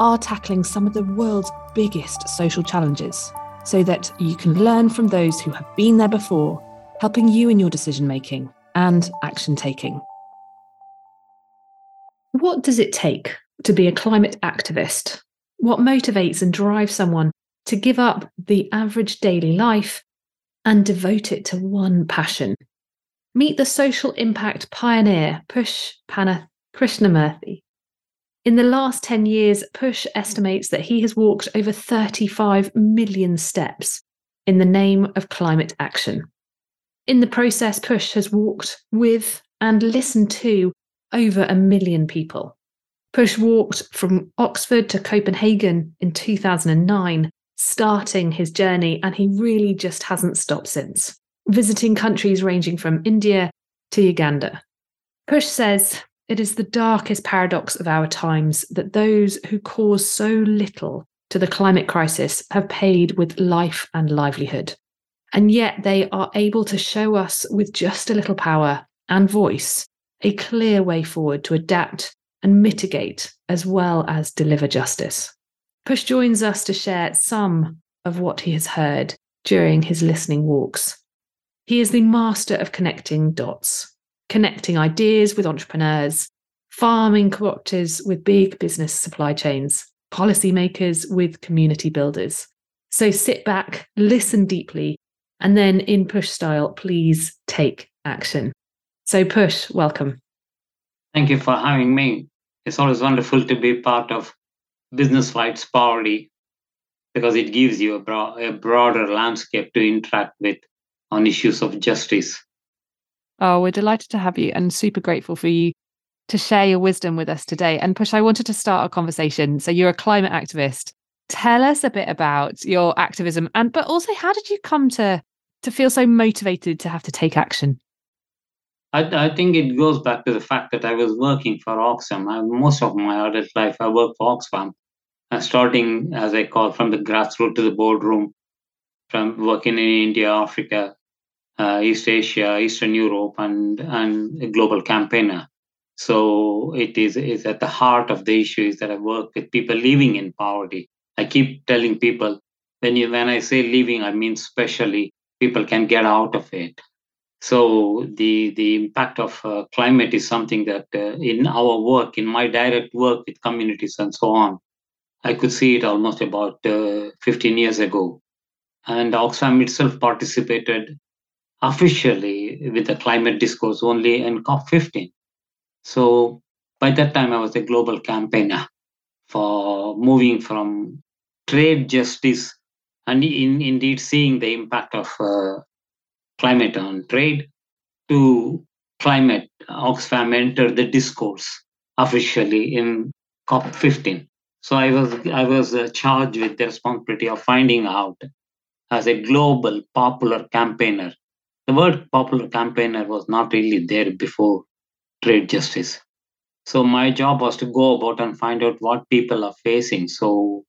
are tackling some of the world's biggest social challenges so that you can learn from those who have been there before, helping you in your decision making and action taking. What does it take to be a climate activist? What motivates and drives someone to give up the average daily life and devote it to one passion? Meet the social impact pioneer, Push Panath Krishnamurthy. In the last 10 years, Push estimates that he has walked over 35 million steps in the name of climate action. In the process, Push has walked with and listened to over a million people. Push walked from Oxford to Copenhagen in 2009, starting his journey, and he really just hasn't stopped since, visiting countries ranging from India to Uganda. Push says it is the darkest paradox of our times that those who cause so little to the climate crisis have paid with life and livelihood. And yet they are able to show us with just a little power and voice a clear way forward to adapt and mitigate as well as deliver justice. Push joins us to share some of what he has heard during his listening walks. He is the master of connecting dots, connecting ideas with entrepreneurs, farming cooperatives with big business supply chains, policymakers with community builders. So sit back, listen deeply, and then in push style, please take action. So, push, welcome. Thank you for having me. It's always wonderful to be part of Business Fights Poverty because it gives you a, bro- a broader landscape to interact with on issues of justice. Oh, we're delighted to have you and super grateful for you to share your wisdom with us today. And Push, I wanted to start a conversation. So you're a climate activist. Tell us a bit about your activism and but also how did you come to to feel so motivated to have to take action? I, I think it goes back to the fact that I was working for Oxfam. I, most of my adult life, I worked for Oxfam, uh, starting as I call from the grassroots to the boardroom, from working in India, Africa, East Asia, Eastern Europe, and and a global campaigner. So it is is at the heart of the issue is that I work with people living in poverty. I keep telling people when you when I say living, I mean especially people can get out of it. So the the impact of uh, climate is something that uh, in our work, in my direct work with communities and so on, I could see it almost about uh, 15 years ago. And Oxfam itself participated officially with the climate discourse only in COP15. So by that time, I was a global campaigner for moving from trade justice and in, indeed seeing the impact of uh, climate on trade to climate. Oxfam entered the discourse officially in COP15. So I was I was uh, charged with the responsibility of finding out as a global popular campaigner. The word popular campaigner was not really there before trade justice. So my job was to go about and find out what people are facing. So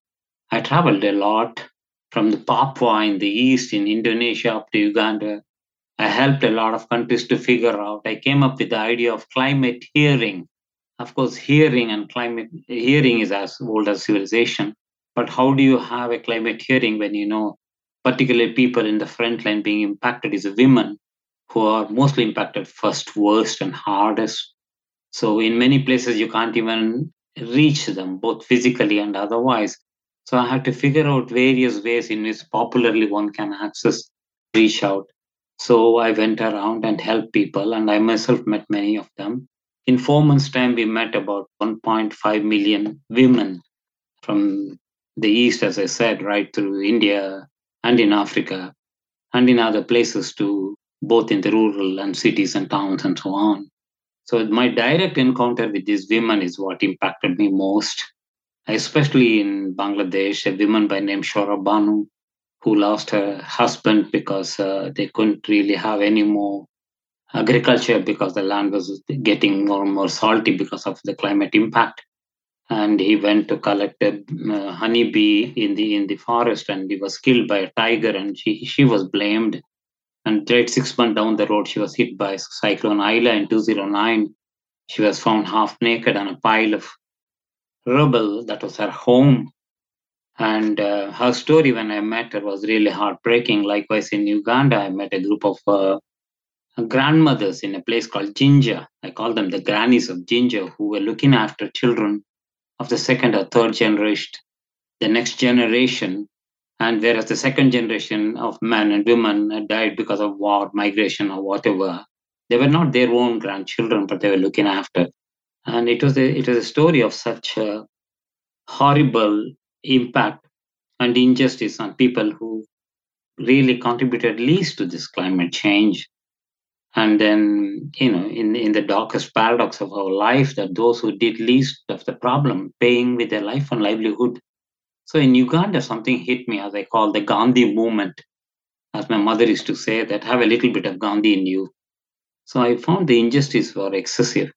I traveled a lot from the Papua in the east, in Indonesia up to Uganda. I helped a lot of countries to figure out. I came up with the idea of climate hearing. Of course, hearing and climate hearing is as old as civilization. But how do you have a climate hearing when you know particularly people in the front line being impacted is women who are mostly impacted first, worst, and hardest. So, in many places, you can't even reach them, both physically and otherwise. So, I had to figure out various ways in which popularly one can access, reach out. So, I went around and helped people, and I myself met many of them. In four months' time, we met about 1.5 million women from the East, as I said, right through India and in Africa and in other places to both in the rural and cities and towns and so on. So my direct encounter with these women is what impacted me most. especially in Bangladesh, a woman by name Shora Banu, who lost her husband because uh, they couldn't really have any more agriculture because the land was getting more and more salty because of the climate impact. And he went to collect a uh, honeybee in the in the forest, and he was killed by a tiger, and she she was blamed. And right six months down the road, she was hit by Cyclone Aila in 2009. She was found half naked on a pile of rubble that was her home. And uh, her story when I met her was really heartbreaking. Likewise, in Uganda, I met a group of uh, grandmothers in a place called Jinja. I call them the grannies of Jinja, who were looking after children of the second or third generation, the next generation. And whereas the second generation of men and women died because of war, migration, or whatever, they were not their own grandchildren, but they were looking after. And it was a, it was a story of such a horrible impact and injustice on people who really contributed least to this climate change and then you know in in the darkest paradox of our life that those who did least of the problem paying with their life and livelihood. So in uganda something hit me as i call the gandhi movement. As my mother used to say that have a little bit of gandhi in you. So i found the injustice were excessive.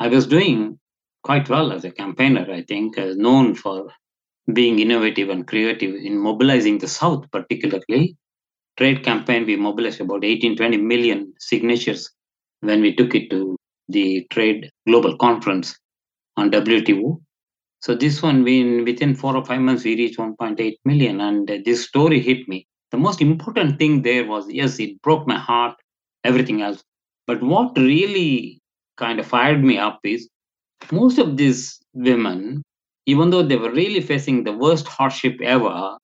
I was doing quite well as a campaigner i think uh, known for being innovative and creative in mobilizing the south particularly trade campaign, we mobilized about 18, 20 million signatures when we took it to the trade global conference on WTO. So this one, we, within four or five months, we reached 1.8 million, and this story hit me. The most important thing there was, yes, it broke my heart, everything else. But what really kind of fired me up is most of these women, even though they were really facing the worst hardship ever,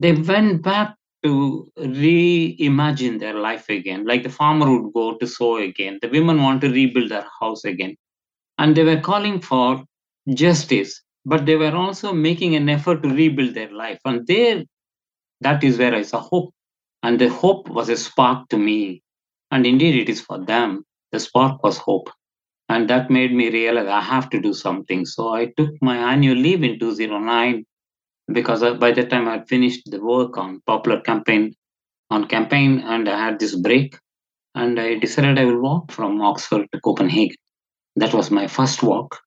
they went back to reimagine their life again. Like the farmer would go to sow again, the women want to rebuild their house again. And they were calling for justice, but they were also making an effort to rebuild their life. And there, that is where I saw hope. And the hope was a spark to me. And indeed, it is for them. The spark was hope. And that made me realize I have to do something. So I took my annual leave in 2009 because by the time I had finished the work on popular campaign on campaign and I had this break and I decided I will walk from Oxford to Copenhagen. That was my first walk.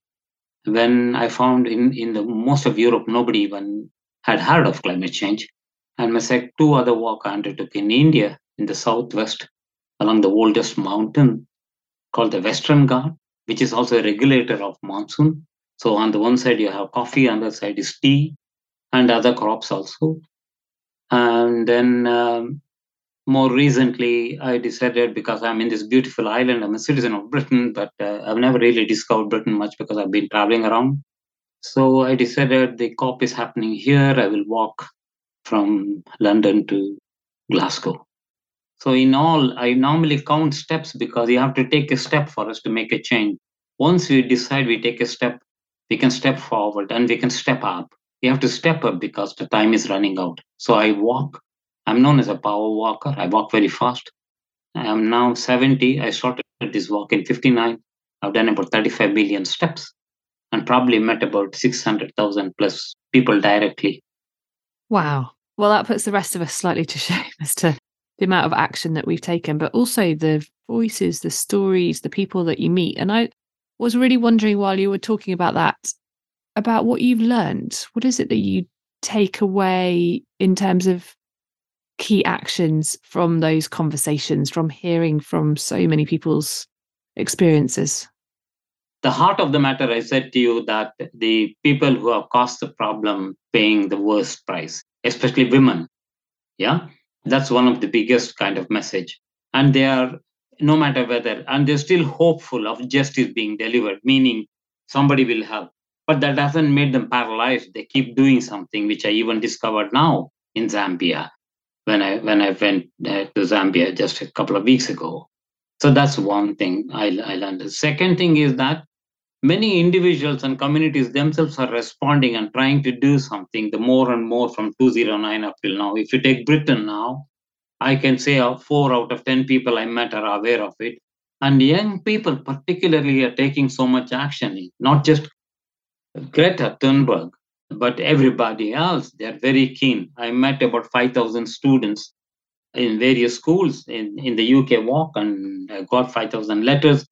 When I found in, in the most of Europe nobody even had heard of climate change. And my second two other walk I undertook in India in the southwest along the oldest mountain called the Western Ghat, which is also a regulator of monsoon. So on the one side you have coffee, on the other side is tea, and other crops also. And then um, more recently, I decided because I'm in this beautiful island, I'm a citizen of Britain, but uh, I've never really discovered Britain much because I've been traveling around. So I decided the COP is happening here. I will walk from London to Glasgow. So in all, I normally count steps because you have to take a step for us to make a change. Once we decide we take a step, we can step forward and we can step up you have to step up because the time is running out. So I walk. I'm known as a power walker. I walk very fast. I am now 70. I started this walk in 59. I've done about 35 million steps and probably met about 600,000 plus people directly. Wow. Well, that puts the rest of us slightly to shame as to the amount of action that we've taken, but also the voices, the stories, the people that you meet. And I was really wondering while you were talking about that about what you've learned. What is it that you take away in terms of key actions from those conversations, from hearing from so many people's experiences? The heart of the matter, I said to you that the people who have caused the problem paying the worst price, especially women. Yeah, that's one of the biggest kind of message. And they are, no matter whether, and they're still hopeful of justice being delivered, meaning somebody will help but that doesn't make them paralyzed. They keep doing something which i even discovered now in zambia when i when i went uh, to zambia just a couple of weeks ago. So that's one thing I, I learned. The second thing is that many individuals and communities themselves are responding and trying to do something the more and more from 2009 up till now. If you take britain now i can say uh, four out of ten people i met are aware of it. And young people particularly are taking so much action not just Greta Thunberg, but everybody else, they're very keen. I met about 5,000 students in various schools in, in the UK walk and I got 5,000 letters.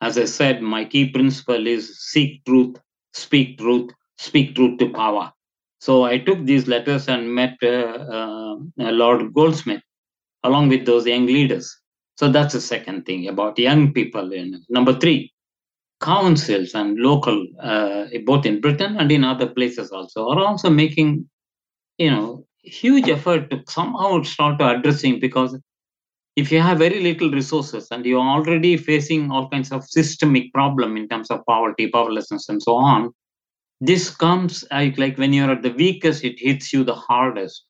As I said, my key principle is seek truth, speak truth, speak truth to power. So I took these letters and met uh, uh, Lord Goldsmith along with those young leaders. So that's the second thing about young people. number three, councils and local, uh, both in Britain and in other places also, are also making, you know, huge effort to somehow start addressing because if you have very little resources and you're already facing all kinds of systemic problem in terms of poverty, powerlessness, and so on, this comes like, like when you're at the weakest, it hits you the hardest.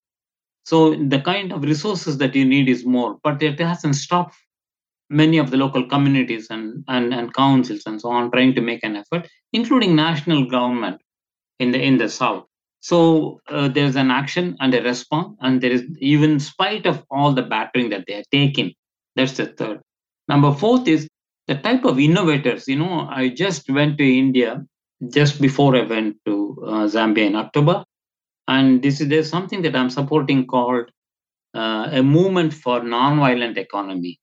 So the kind of resources that you need is more, but it hasn't stopped many of the local communities and, and, and councils and so on trying to make an effort, including national government in the in the south. So uh, there's an action and a response, and there is even spite of all the battering that they are taking. That's the third. Number fourth is the type of innovators. You know, I just went to India just before I went to uh, Zambia in October, and this is there's something that I'm supporting called uh, a movement for non-violent economy.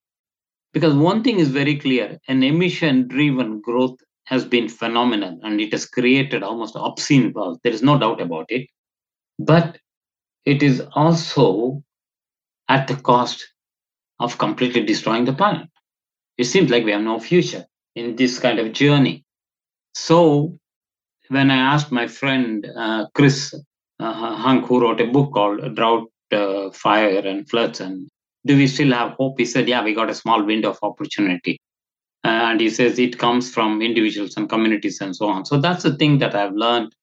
Because one thing is very clear: an emission-driven growth has been phenomenal and it has created almost obscene wealth. There is no doubt about it. But it is also at the cost of completely destroying the planet. It seems like we have no future in this kind of journey. So, when I asked my friend uh, Chris uh, Funk, who wrote a book called Drought, uh, Fire, and Floods, and do we still have hope? He said, Yeah, we got a small window of opportunity. Uh, and he says it comes from individuals and communities and so on. So that's the thing that i've learned.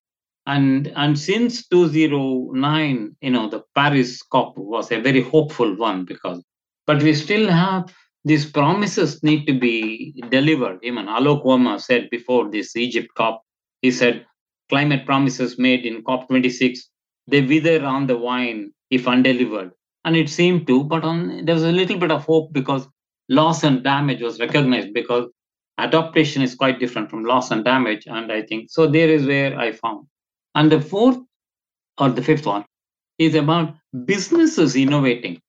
And and since 2009 you know the paris cop was a very hopeful one because but we still have these promises need to be delivered. Even alok sharma said before this egypt cop he said climate promises made in cop 26 they wither on the vine if undelivered and it seemed to but on there was a little bit of hope because loss and damage was recognized because adaptation is quite different from loss and damage. And I think so, there is where I found. And the fourth or the fifth one is about businesses innovating.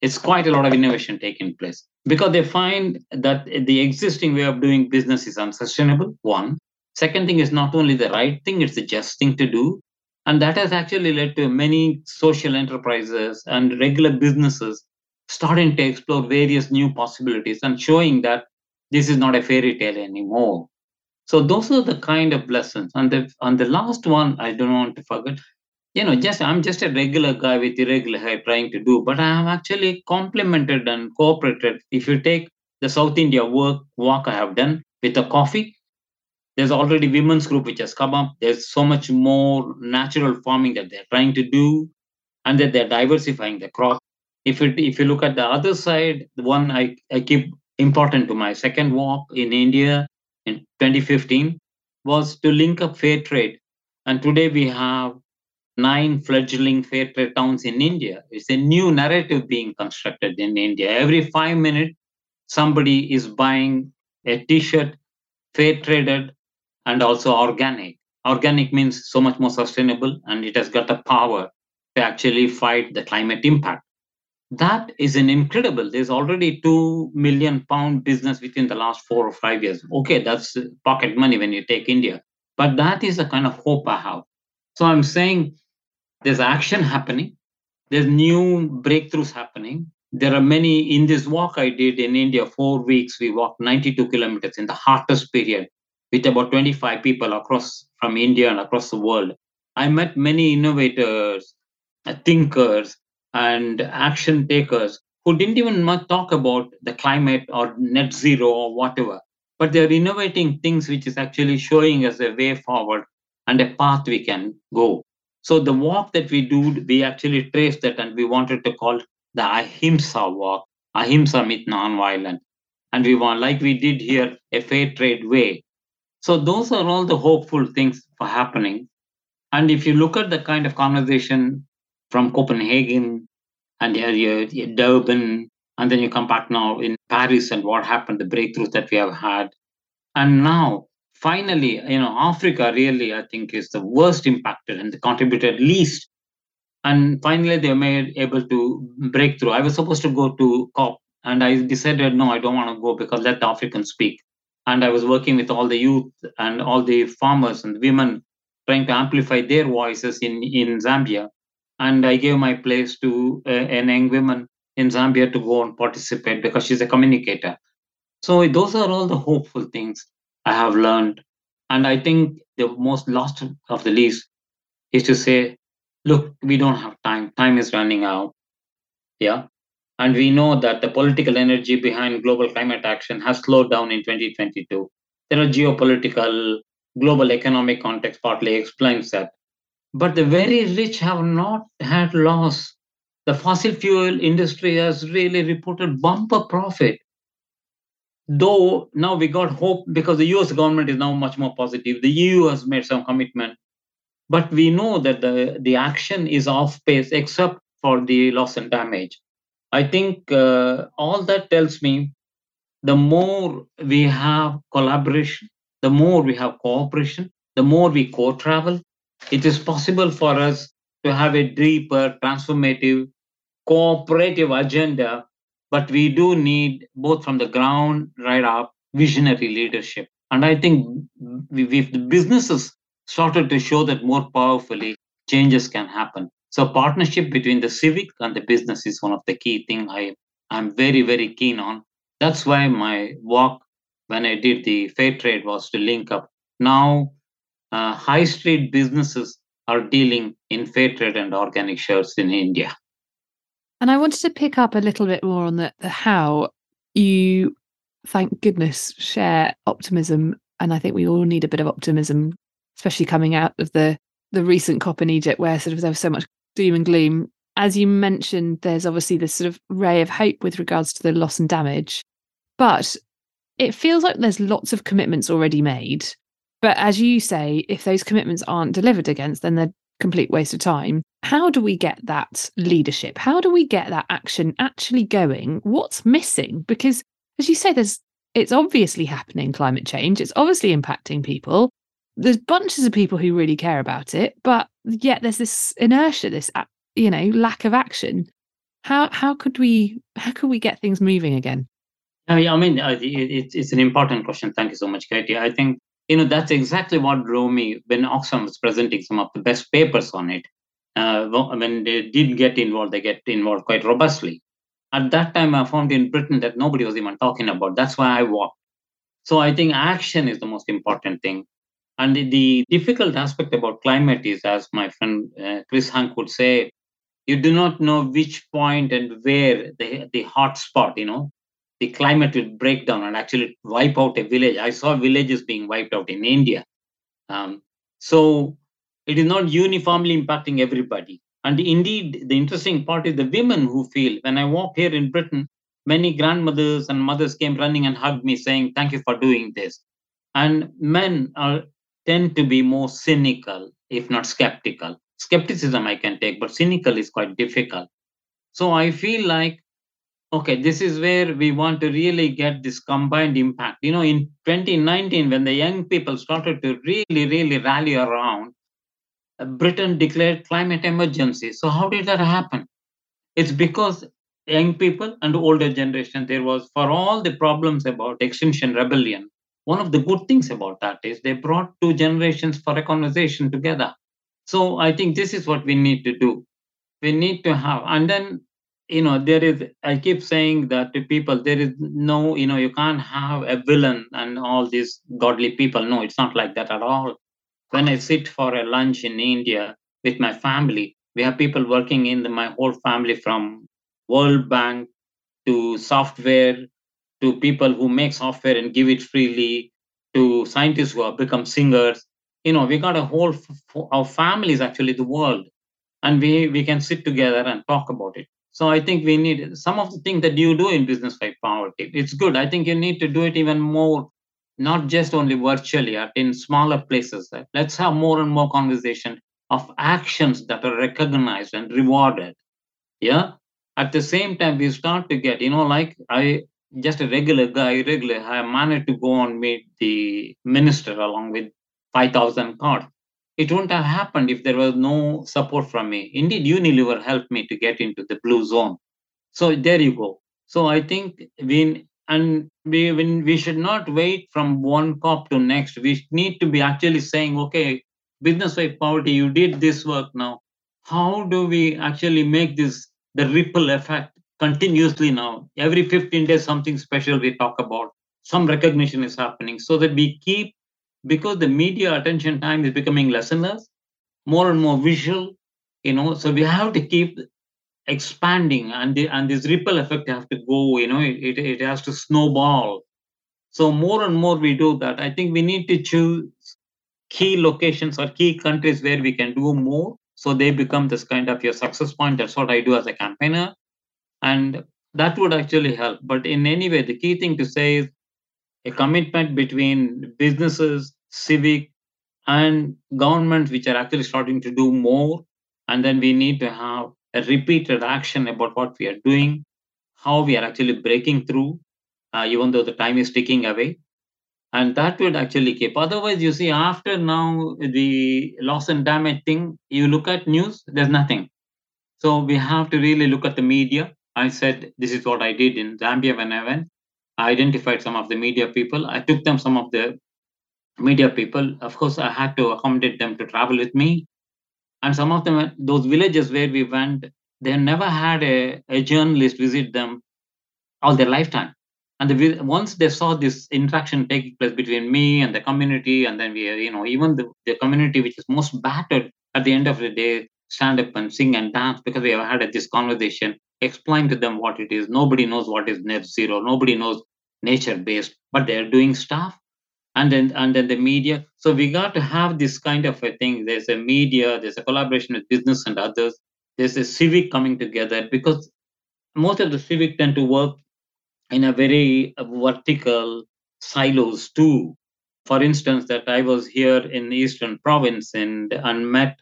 It's quite a lot of innovation taking place because they find that the existing way of doing business is unsustainable. One, second thing is not only the right thing, it's the just thing to do. And that has actually led to many social enterprises and regular businesses starting to explore various new possibilities and showing that this is not a fairy tale anymore. So those are the kind of lessons. And the and the last one I don't want to forget, you know, just I'm just a regular guy with irregular hair trying to do, but I have actually complemented and cooperated. If you take the South India work walk I have done with the coffee, there's already women's group which has come up. There's so much more natural farming that they're trying to do, and that they're diversifying the crop if it if you look at the other side, the one I, I keep important to my second walk in India in 2015 was to link up fair trade. And today we have nine fledgling fair trade towns in India. It's a new narrative being constructed in India. Every five minutes, somebody is buying a t-shirt, fair traded, and also organic. Organic means so much more sustainable, and it has got the power to actually fight the climate impact. That is an incredible. There's already 2 million pound business within the last four or five years. Okay that's pocket money when you take india but that is the kind of hope i have. So i'm saying there's action happening there's new breakthroughs happening. There are many in this walk i did in india four weeks we walked 92 kilometers in the hottest period with about 25 people across from india and across the world i met many innovators uh, thinkers and action takers who didn't even talk about the climate or net zero or whatever, but they're innovating things which is actually showing us a way forward and a path we can go. So the walk that we do, we actually traced that and we wanted to call the Ahimsa walk, Ahimsa means non-violent. And we want, like we did here, a fair trade way. So those are all the hopeful things for happening. And if you look at the kind of conversation from Copenhagen and you you Durban, and then you come back now in Paris and what happened, the breakthroughs that we have had. And now, finally, you know, Africa really, I think, is the worst impacted and the contributed least. And finally, they were able to break through. I was supposed to go to COP, and I decided, no, I don't want to go because let the Africans speak. And I was working with all the youth and all the farmers and women trying to amplify their voices in, in Zambia. And I gave my place to uh, an young woman in Zambia to go and participate because she's a communicator. So those are all the hopeful things I have learned. And I think the most lost of the least is to say, look, we don't have time. Time is running out. Yeah. And we know that the political energy behind global climate action has slowed down in 2022. There are geopolitical, global economic context partly explains that. But the very rich have not had loss. The fossil fuel industry has really reported bumper profit though now we got hope because the US government is now much more positive. The EU has made some commitment, but we know that the, the action is off pace except for the loss and damage. I think uh, all that tells me the more we have collaboration, the more we have cooperation, the more we co travel, it is possible for us to have a deeper, transformative, cooperative agenda but we do need both from the ground right up visionary leadership. And i think if the businesses started to show that more powerfully changes can happen so partnership between the civic and the business is one of the key thing i i'm very very keen on. That's why my work when i did the fair trade was to link up. Now uh, high street businesses are dealing in fair trade and organic shirts in india. And I wanted to pick up a little bit more on the, the how. You, thank goodness, share optimism. And I think we all need a bit of optimism, especially coming out of the the recent COP in Egypt, where sort of there was so much doom and gloom. As you mentioned, there's obviously this sort of ray of hope with regards to the loss and damage, but it feels like there's lots of commitments already made. But as you say, if those commitments aren't delivered against, then they're complete waste of time. How do we get that leadership? How do we get that action actually going? What's missing? Because as you say, there's it's obviously happening climate change. It's obviously impacting people. There's bunches of people who really care about it, but yet there's this inertia, this you know lack of action. How how could we how could we get things moving again? Uh, I mean, uh, it's an important question. Thank you so much, Katie. I think you know that's exactly what drove me when Oxfam was presenting some of the best papers on it. Uh, when they did get involved, they get involved quite robustly. At that time, I found in Britain that nobody was even talking about. That's why I walked. So I think action is the most important thing. And the, the difficult aspect about climate is, as my friend uh, Chris Funk would say, you do not know which point and where the, the hot spot, you know, the climate will break down and actually wipe out a village. I saw villages being wiped out in India. Um, so it is not uniformly impacting everybody. And indeed, the interesting part is the women who feel. When I walk here in Britain, many grandmothers and mothers came running and hugged me, saying, "Thank you for doing this." And men are tend to be more cynical, if not skeptical. Skepticism I can take, but cynical is quite difficult. So I feel like okay this is where we want to really get this combined impact you know in 2019 when the young people started to really really rally around uh, britain declared climate emergency so how did that happen it's because young people and older generation there was for all the problems about extinction rebellion one of the good things about that is they brought two generations for a conversation together. So i think this is what we need to do. We need to have and then you know there is i keep saying that to people there is no you know you can't have a villain and all these godly people. No it's not like that at all. When i sit for a lunch in india with my family we have people working in the, my whole family from world bank to software to people who make software and give it freely to scientists who have become singers you know we got a whole our family is actually the world and we we can sit together and talk about it so I think we need some of the things that you do in business fight poverty. It's good. I think you need to do it even more, not just only virtually, but in smaller places. Let's have more and more conversation of actions that are recognized and rewarded. Yeah. At the same time, we start to get, you know, like I just a regular guy, regular, I managed to go and meet the minister along with 5,000 cards. It wouldn't have happened if there was no support from me. Indeed, Unilever helped me to get into the blue zone. So there you go. So I think we and we when we should not wait from one COP to next. We need to be actually saying, okay, Business Fights Poverty, you did this work now. How do we actually make this the ripple effect continuously now? Every 15 days, something special we talk about. Some recognition is happening so that we keep because the media attention time is becoming less and less, more and more visual, you know. So we have to keep expanding and the, and this ripple effect have to go, you know, it, it has to snowball. So more and more we do that. I think we need to choose key locations or key countries where we can do more. So they become this kind of your success point. That's what I do as a campaigner. And that would actually help. But in any way, the key thing to say is a commitment between businesses, civic, and governments, which are actually starting to do more. And then we need to have a repeated action about what we are doing, how we are actually breaking through, uh, even though the time is ticking away. And that would actually keep. Otherwise, you see, after now the loss and damage thing, you look at news, there's nothing. So we have to really look at the media. I said, this is what I did in Zambia when I went. I identified some of the media people. I took them some of the media people. Of course, I had to accommodate them to travel with me. And some of them, those villages where we went, they never had a, a journalist visit them all their lifetime. And the, once they saw this interaction taking place between me and the community, and then we, you know, even the, the community which is most battered at the end of the day, stand up and sing and dance because we have had this conversation explain to them what it is. Nobody knows what is net zero. Nobody knows nature based, but they're doing stuff. And then and then the media. So we got to have this kind of a thing. There's a media, there's a collaboration with business and others. There's a civic coming together because most of the civic tend to work in a very vertical silos too. For instance, that I was here in Eastern Province and, and met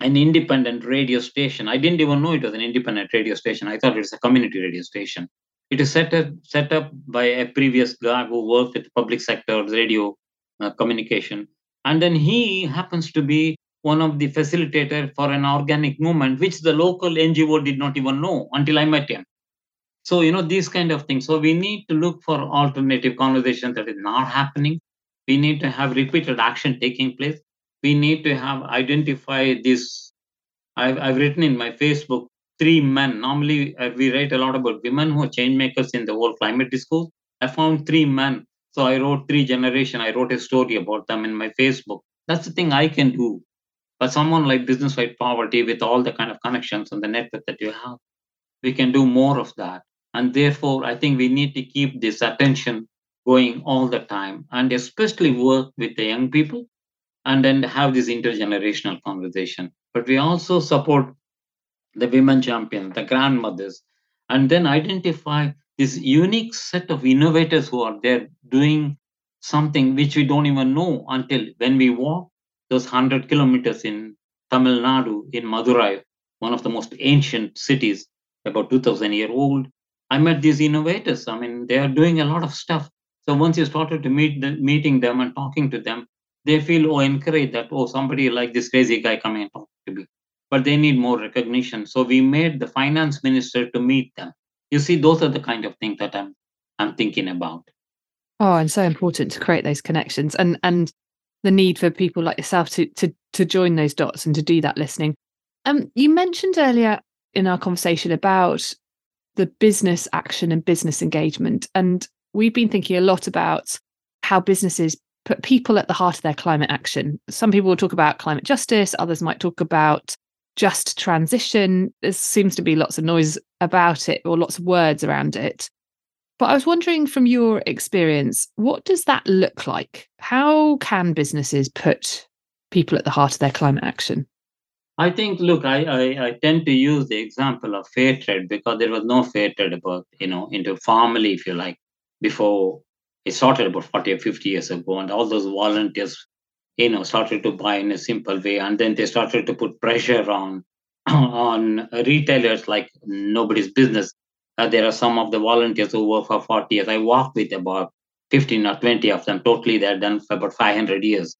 an independent radio station. I didn't even know it was an independent radio station. I thought it was a community radio station. It is set up set up by a previous guy who worked with public sector radio uh, communication, and then he happens to be one of the facilitator for an organic movement, which the local NGO did not even know until I met him. So you know these kind of things. So we need to look for alternative conversations that is not happening. We need to have repeated action taking place we need to have identify this. I've, I've written in my facebook three men. Normally uh, we write a lot about women who are change makers in the whole climate discourse. I found three men. So i wrote three generation. I wrote a story about them in my facebook. That's the thing i can do. But someone like Business Fights Poverty with all the kind of connections and the network that you have we can do more of that. And therefore i think we need to keep this attention going all the time. And especially work with the young people and then have this intergenerational conversation. But we also support the women champions, the grandmothers, and then identify this unique set of innovators who are there doing something which we don't even know until when we walk those 100 kilometers in Tamil Nadu, in Madurai, one of the most ancient cities, about 2000 year old. I met these innovators. I mean, they are doing a lot of stuff. So once you started to meet the, meeting them and talking to them, they feel oh encouraged that. Oh somebody like this crazy guy coming talking to me. But they need more recognition. So we made the finance minister to meet them. You see those are the kind of things that i'm i'm thinking about. Oh and so important to create those connections and and the need for people like yourself to to to join those dots and to do that listening. Um you mentioned earlier in our conversation about the business action and business engagement and we've been thinking a lot about how businesses put people at the heart of their climate action. Some people will talk about climate justice, others might talk about just transition. There seems to be lots of noise about it or lots of words around it. But I was wondering from your experience, what does that look like? How can businesses put people at the heart of their climate action? I think, look, I, I, I, tend to use the example of fair trade because there was no fair trade about, you know, into family, if you like, before it started about 40 or 50 years ago, and all those volunteers, you know, started to buy in a simple way, and then they started to put pressure on on retailers like nobody's business. Uh, there are some of the volunteers who work for 40 years. I walk with about 15 or 20 of them. Totally, they're done for about 500 years,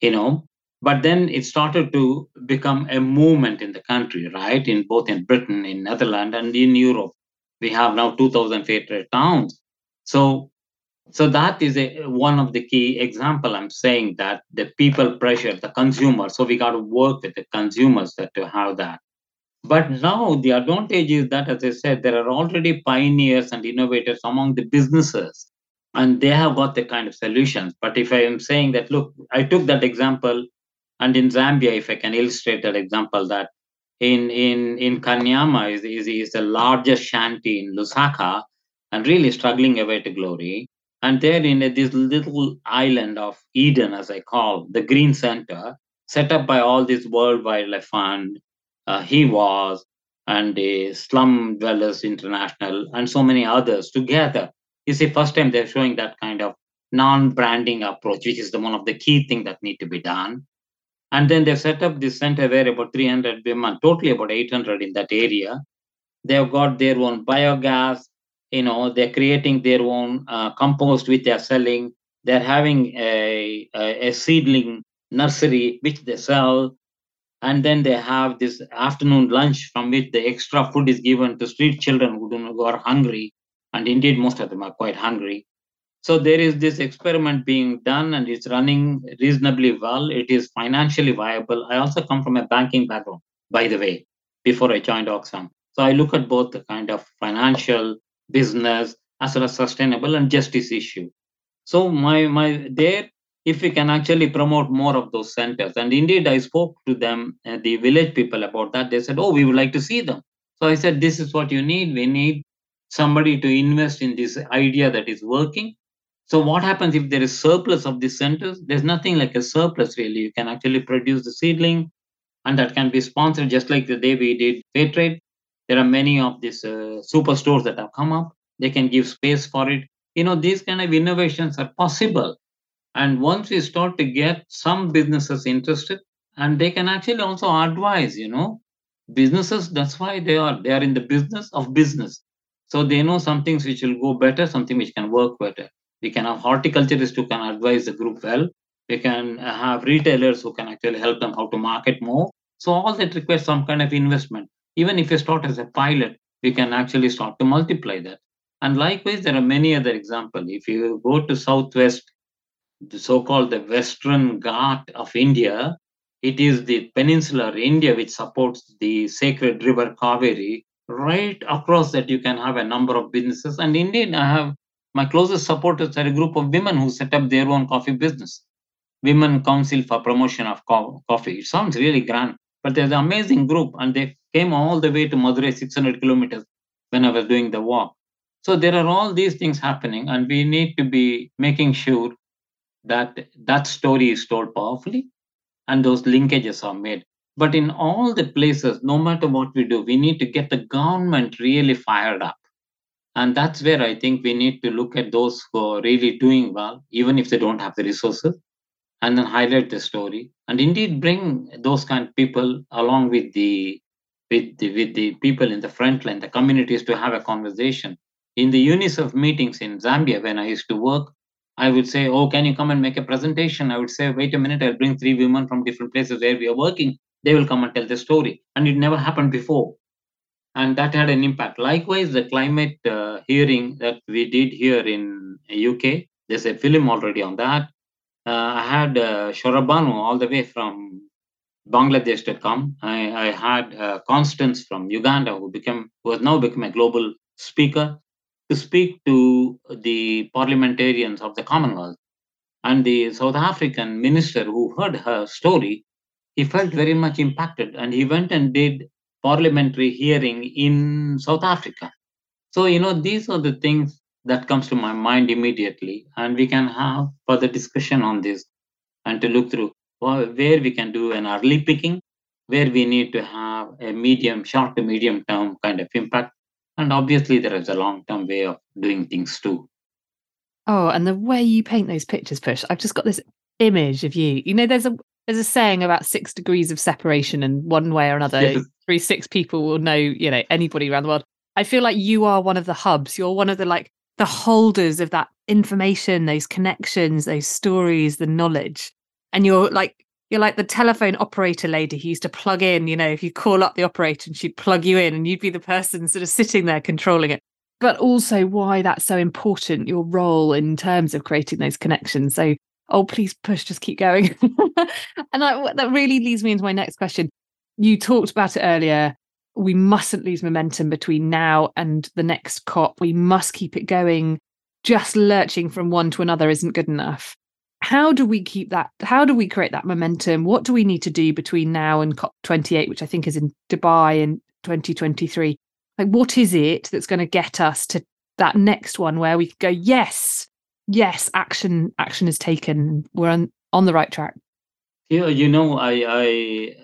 you know. But then it started to become a movement in the country, right? In both in Britain, in Netherlands, and in Europe. We have now 2,000 fair trade towns. So so that is a one of the key example. I'm saying that the people pressure the consumer so we got to work with the consumers that to have that. But now the advantage is that as i said there are already pioneers and innovators among the businesses and they have got the kind of solutions. But if i am saying that look i took that example and in zambia if i can illustrate that example that in in in kanyama is, is, is the largest shanty in lusaka and really struggling away to glory and there in this little island of Eden, as I call the Green Center, set up by all this World Wildlife Fund, uh, he was, and the Slum Dwellers International, and so many others together. You see, first time they're showing that kind of non-branding approach, which is the one of the key things that need to be done. And then they've set up this center where about 300 women, totally about 800 in that area. They've got their own biogas, you know they're creating their own uh, compost which they're selling. They're having a, a, a, seedling nursery which they sell. And then they have this afternoon lunch from which the extra food is given to street children who, don't, who are hungry. And indeed most of them are quite hungry. So there is this experiment being done and it's running reasonably well. It is financially viable. I also come from a banking background by the way before i joined oxfam. So i look at both the kind of financial business as well as sustainable and justice issue. So my my there if we can actually promote more of those centers and indeed i spoke to them uh, the village people about that. They said oh we would like to see them. So i said this is what you need. We need somebody to invest in this idea that is working. So what happens if there is surplus of these centers? There's nothing like a surplus really. You can actually produce the seedling and that can be sponsored just like the day we did fair trade there are many of these uh, superstores that have come up. They can give space for it. You know, these kind of innovations are possible. And once we start to get some businesses interested, and they can actually also advise, you know, businesses, that's why they are. They are in the business of business. So they know some things which will go better, something which can work better. We can have horticulturists who can advise the group well. We can have retailers who can actually help them how to market more. So all that requires some kind of investment even if you start as a pilot, we can actually start to multiply that. And likewise, there are many other examples. If you go to southwest, the so-called the Western Ghat of India, it is the peninsular India which supports the sacred river Kaveri. Right across that, you can have a number of businesses. And indeed, I have my closest supporters are a group of women who set up their own coffee business. Women Council for Promotion of Co- Coffee. It sounds really grand, but there's an amazing group, and they came all the way to Madurai, 600 kilometers, when I was doing the walk. So there are all these things happening, and we need to be making sure that that story is told powerfully and those linkages are made. But in all the places, no matter what we do, we need to get the government really fired up. And that's where I think we need to look at those who are really doing well, even if they don't have the resources, and then highlight the story and indeed bring those kind of people along with the with the, with the people in the front line, the communities to have a conversation. In the UNICEF meetings in Zambia, when I used to work, I would say, Oh, can you come and make a presentation? I would say, Wait a minute, I'll bring three women from different places where we are working. They will come and tell the story. And it never happened before. And that had an impact. Likewise, the climate uh, hearing that we did here in UK, there's a film already on that. Uh, I had uh, Shorabanu all the way from Bangladesh to come. I, I had uh, Constance from Uganda, who became who has now become a global speaker, to speak to the parliamentarians of the Commonwealth. And the South African minister who heard her story, he felt very much impacted, and he went and did parliamentary hearing in South Africa. So you know these are the things that comes to my mind immediately, and we can have further discussion on this and to look through where we can do an early picking, where we need to have a medium, short to medium term kind of impact. And obviously, there is a long term way of doing things too. Oh, and the way you paint those pictures, Push, I've just got this image of you. You know, there's a there's a saying about six degrees of separation, and one way or another, yes. three six people will know, you know, anybody around the world. I feel like you are one of the hubs. You're one of the like the holders of that information, those connections, those stories, the knowledge. And you're like you're like the telephone operator lady who used to plug in, you know, if you call up the operator and she'd plug you in and you'd be the person sort of sitting there controlling it. But also why that's so important, your role in terms of creating those connections. So, oh, please push, just keep going. and I, that really leads me into my next question. You talked about it earlier. We mustn't lose momentum between now and the next COP. We must keep it going. Just lurching from one to another isn't good enough. How do we keep that how do we create that momentum? What do we need to do between now and cop 28 which i think is in dubai in 2023 like what is it that's going to get us to that next one where we go yes yes action action is taken. We're on, on the right track yeah you know i i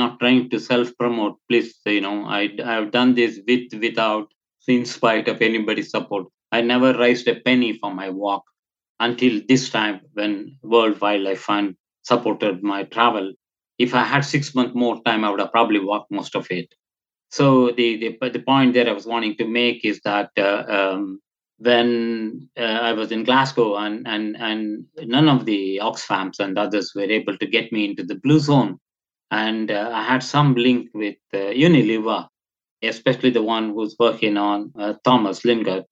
not trying to self promote please you know i i've done this with without in spite of anybody's support i never raised a penny for my walk until this time when World Wildlife Fund supported my travel. If I had six months more time, I would have probably walked most of it. So the the, the point that I was wanting to make is that uh, um, when uh, I was in Glasgow and and and none of the Oxfams and others were able to get me into the blue zone, and uh, I had some link with uh, Unilever, especially the one who's working on uh, Thomas Lingard,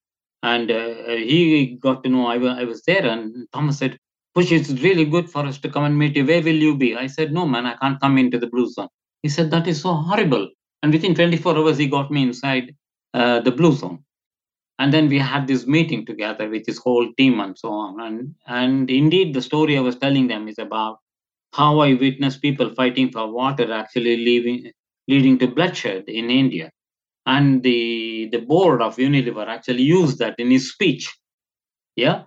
and uh, he got to know I, I was there. And Thomas said, Push, it's really good for us to come and meet you. Where will you be? I said, No, man, I can't come into the blue zone. He said, That is so horrible. And within 24 hours, he got me inside uh, the blue zone. And then we had this meeting together with his whole team and so on. And, and indeed, the story I was telling them is about how I witnessed people fighting for water actually leaving, leading to bloodshed in India. And the the board of unilever actually used that in his speech. Yeah?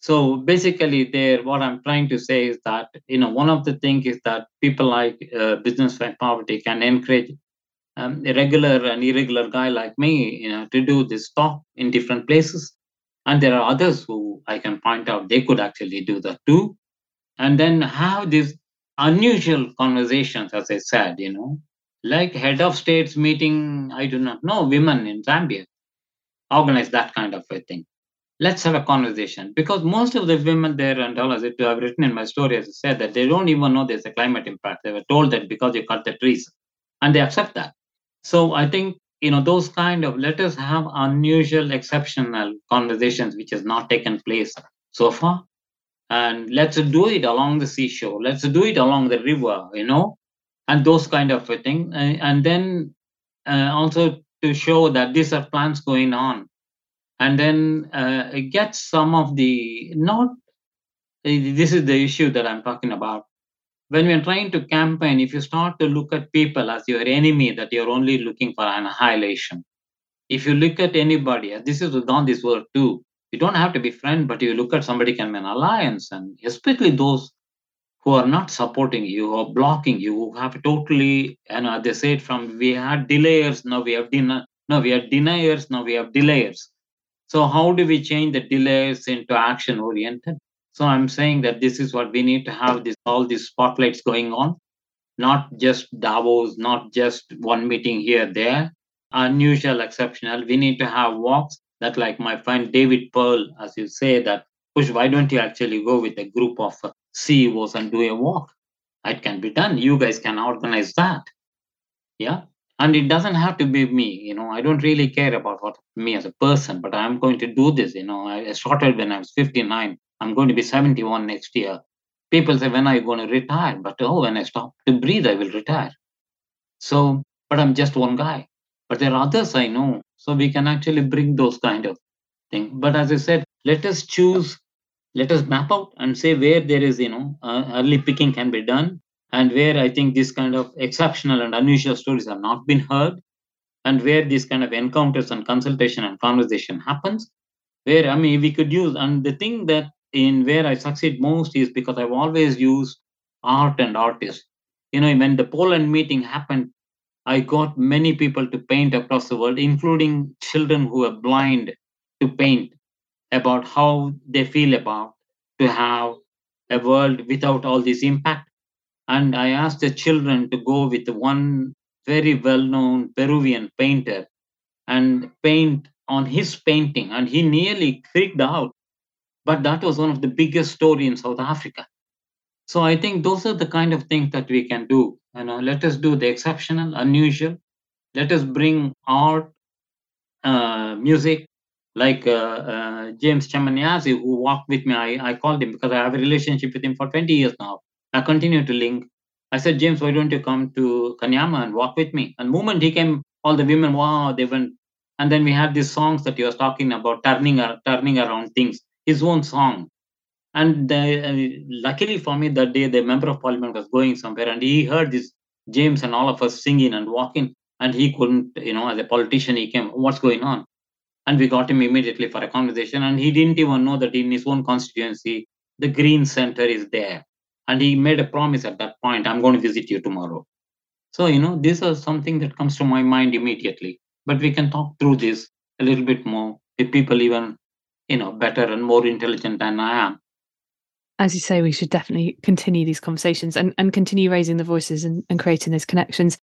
So basically there what i'm trying to say is that you know one of the things is that people like uh, business fight poverty can encourage um, a regular and irregular guy like me you know to do this talk in different places and there are others who i can point out they could actually do that too and then have these unusual conversations as i said you know like head of states meeting, I do not know, women in Zambia. Organize that kind of a thing. Let's have a conversation because most of the women there and all as I've written in my story, as I said, that they don't even know there's a climate impact. They were told that because you cut the trees, and they accept that. So I think you know those kind of let us have unusual, exceptional conversations which has not taken place so far, and let's do it along the seashore. Let's do it along the river. You know, and those kind of a thing and, and then uh, also to show that these are plans going on and then uh, get some of the not this is the issue that i'm talking about when we're trying to campaign if you start to look at people as your enemy that you're only looking for annihilation if you look at anybody this is on this world too you don't have to be friend but you look at somebody can be an alliance and especially those who are not supporting you or blocking you, who have totally, you know, they said from we had delayers, now we have den- no, we have deniers, now we have delayers. So how do we change the delays into action oriented? So I'm saying that this is what we need to have this all these spotlights going on, not just Davos, not just one meeting here, there, unusual, exceptional. We need to have walks that like my friend David Pearl, as you say, that push, why don't you actually go with a group of CEOs and do a walk. It can be done. You guys can organize that. Yeah. And it doesn't have to be me. You know, I don't really care about what me as a person, but I'm going to do this. You know, I started when I was 59. I'm going to be 71 next year. People say, when are you going to retire? But oh, when I stop to breathe, I will retire. So, but I'm just one guy. But there are others I know. So we can actually bring those kind of things. But as I said, let us choose let us map out and say where there is you know uh, early picking can be done and where i think this kind of exceptional and unusual stories have not been heard and where these kind of encounters and consultation and conversation happens where i mean we could use and the thing that in where i succeed most is because i've always used art and artists you know when the poland meeting happened i got many people to paint across the world including children who are blind to paint about how they feel about to have a world without all this impact. And I asked the children to go with one very well known Peruvian painter and paint on his painting, and he nearly freaked out. But that was one of the biggest story in South Africa. So I think those are the kind of things that we can do. You know, let us do the exceptional, unusual. Let us bring art, uh, music, like uh, uh, James Chamaniazi, who walked with me. I, I called him because I have a relationship with him for 20 years now. I continue to link. I said, James, why don't you come to Kanyama and walk with me? And moment he came, all the women, wow, they went. And then we had these songs that he was talking about, turning, turning around things, his own song. And the, uh, luckily for me, that day the member of parliament was going somewhere, and he heard this James and all of us singing and walking, and he couldn't, you know, as a politician, he came, what's going on? And we got him immediately for a conversation, and he didn't even know that in his own constituency, the Green Center is there. And he made a promise at that point, I'm going to visit you tomorrow. So, you know, this is something that comes to my mind immediately. But we can talk through this a little bit more with people even, you know, better and more intelligent than I am as you say, we should definitely continue these conversations and, and continue raising the voices and, and creating those connections.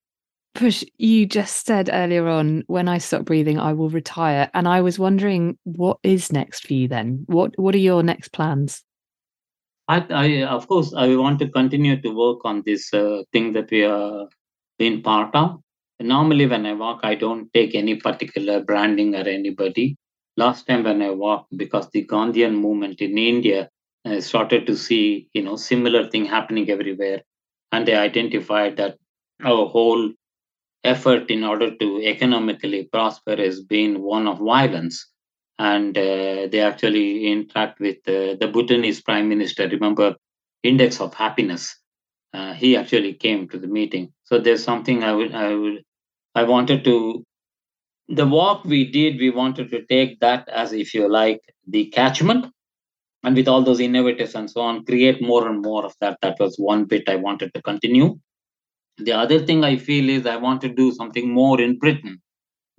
Push, you just said earlier on, when I stop breathing, I will retire. And I was wondering, what is next for you then? What What are your next plans? I, I of course, I want to continue to work on this uh, thing that we are being part of. Normally, when I walk, I don't take any particular branding or anybody. Last time when I walked, because the Gandhian movement in India uh, started to see you know similar thing happening everywhere. And they identified that our whole effort in order to economically prosper has been one of violence. And uh, they actually interact with uh, the bhutanese prime minister. Remember index of happiness uh, he actually came to the meeting. So there's something i would i would i wanted to the walk we did we wanted to take that as if you like the catchment. And with all those innovators and so on create more and more of that. That was one bit i wanted to continue. The other thing i feel is i want to do something more in britain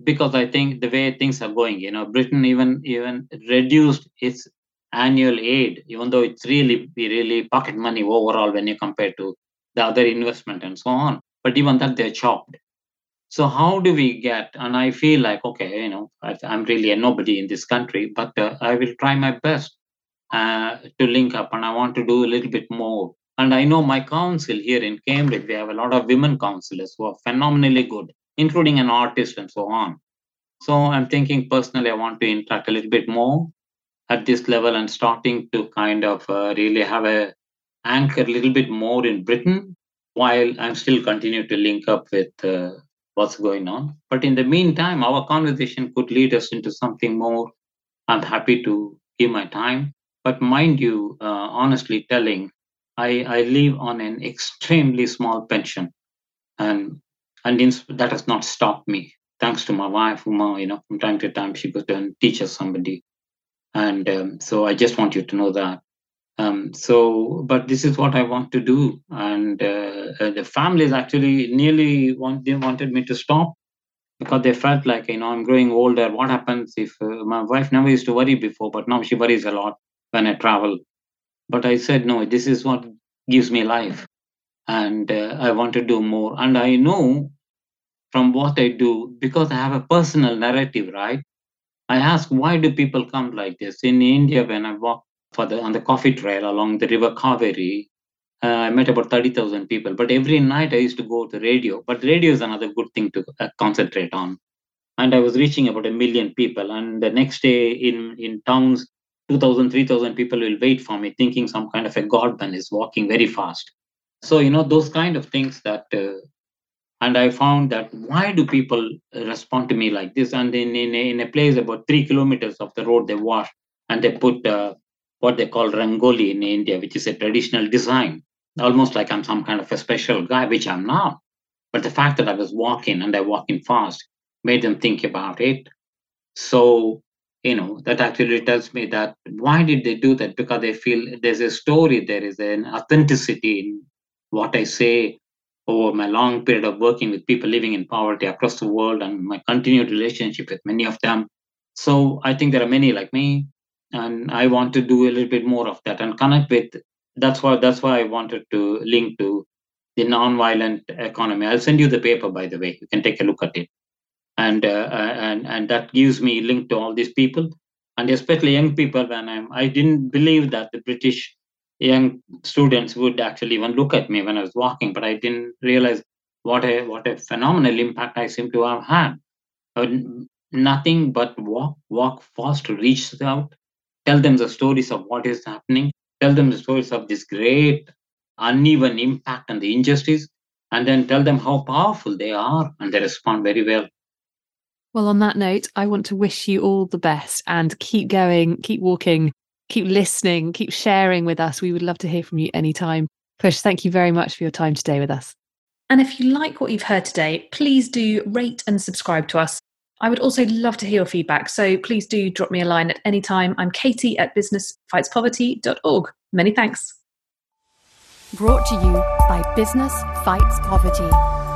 because i think the way things are going you know britain even even reduced its annual aid even though it's really really pocket money overall when you compare to the other investment and so on. But even that they're chopped so how do we get and i feel like okay you know I, am really a nobody in this country but uh, i will try my best uh, to link up and I want to do a little bit more. And I know my council here in Cambridge, we have a lot of women councillors who are phenomenally good, including an artist and so on. So I'm thinking personally, I want to interact a little bit more at this level and starting to kind of uh, really have a anchor a little bit more in Britain while I'm still continue to link up with uh, what's going on. But in the meantime, our conversation could lead us into something more. I'm happy to give my time but mind you, uh, honestly telling, I, I live on an extremely small pension, and and that has not stopped me. Thanks to my wife, whom you know, from time to time she goes and teaches somebody, and um, so I just want you to know that. Um, so, but this is what I want to do, and uh, uh, the families actually nearly want they wanted me to stop because they felt like you know I'm growing older. What happens if uh, my wife never used to worry before, but now she worries a lot when I travel. But I said, no, this is what gives me life. And uh, I want to do more. And I know from what I do, because I have a personal narrative, right? I ask, why do people come like this? In India, when I walk for the, on the coffee trail along the river Kaveri, uh, I met about 30,000 people. But every night I used to go to radio. But radio is another good thing to uh, concentrate on. And I was reaching about a million people. And the next day in, in towns, 2000 3000 people will wait for me thinking some kind of a godman is walking very fast so you know those kind of things that uh, and i found that why do people respond to me like this and in in a, in a place about three kilometers of the road they wash and they put uh, what they call rangoli in india which is a traditional design. Almost like i'm some kind of a special guy which i'm not. But the fact that i was walking and i walking fast made them think about it. So you know that actually tells me that why did they do that? Because they feel there's a story there is an authenticity in what i say over my long period of working with people living in poverty across the world and my continued relationship with many of them. So i think there are many like me and i want to do a little bit more of that and connect with that's why that's why i wanted to link to the non-violent economy i'll send you the paper by the way you can take a look at it and uh, and and that gives me link to all these people, and especially young people. When I'm, I didn't believe that the British young students would actually even look at me when I was walking, but I didn't realize what a what a phenomenal impact I seem to have had. Uh, nothing but walk, walk fast, reach out, tell them the stories of what is happening, tell them the stories of this great uneven impact and the injustice, and then tell them how powerful they are, and they respond very well. Well, on that note, I want to wish you all the best and keep going, keep walking, keep listening, keep sharing with us. We would love to hear from you anytime. Push, thank you very much for your time today with us. And if you like what you've heard today, please do rate and subscribe to us. I would also love to hear your feedback, so please do drop me a line at any time. I'm Katie at businessfightspoverty.org. Many thanks. Brought to you by Business Fights Poverty.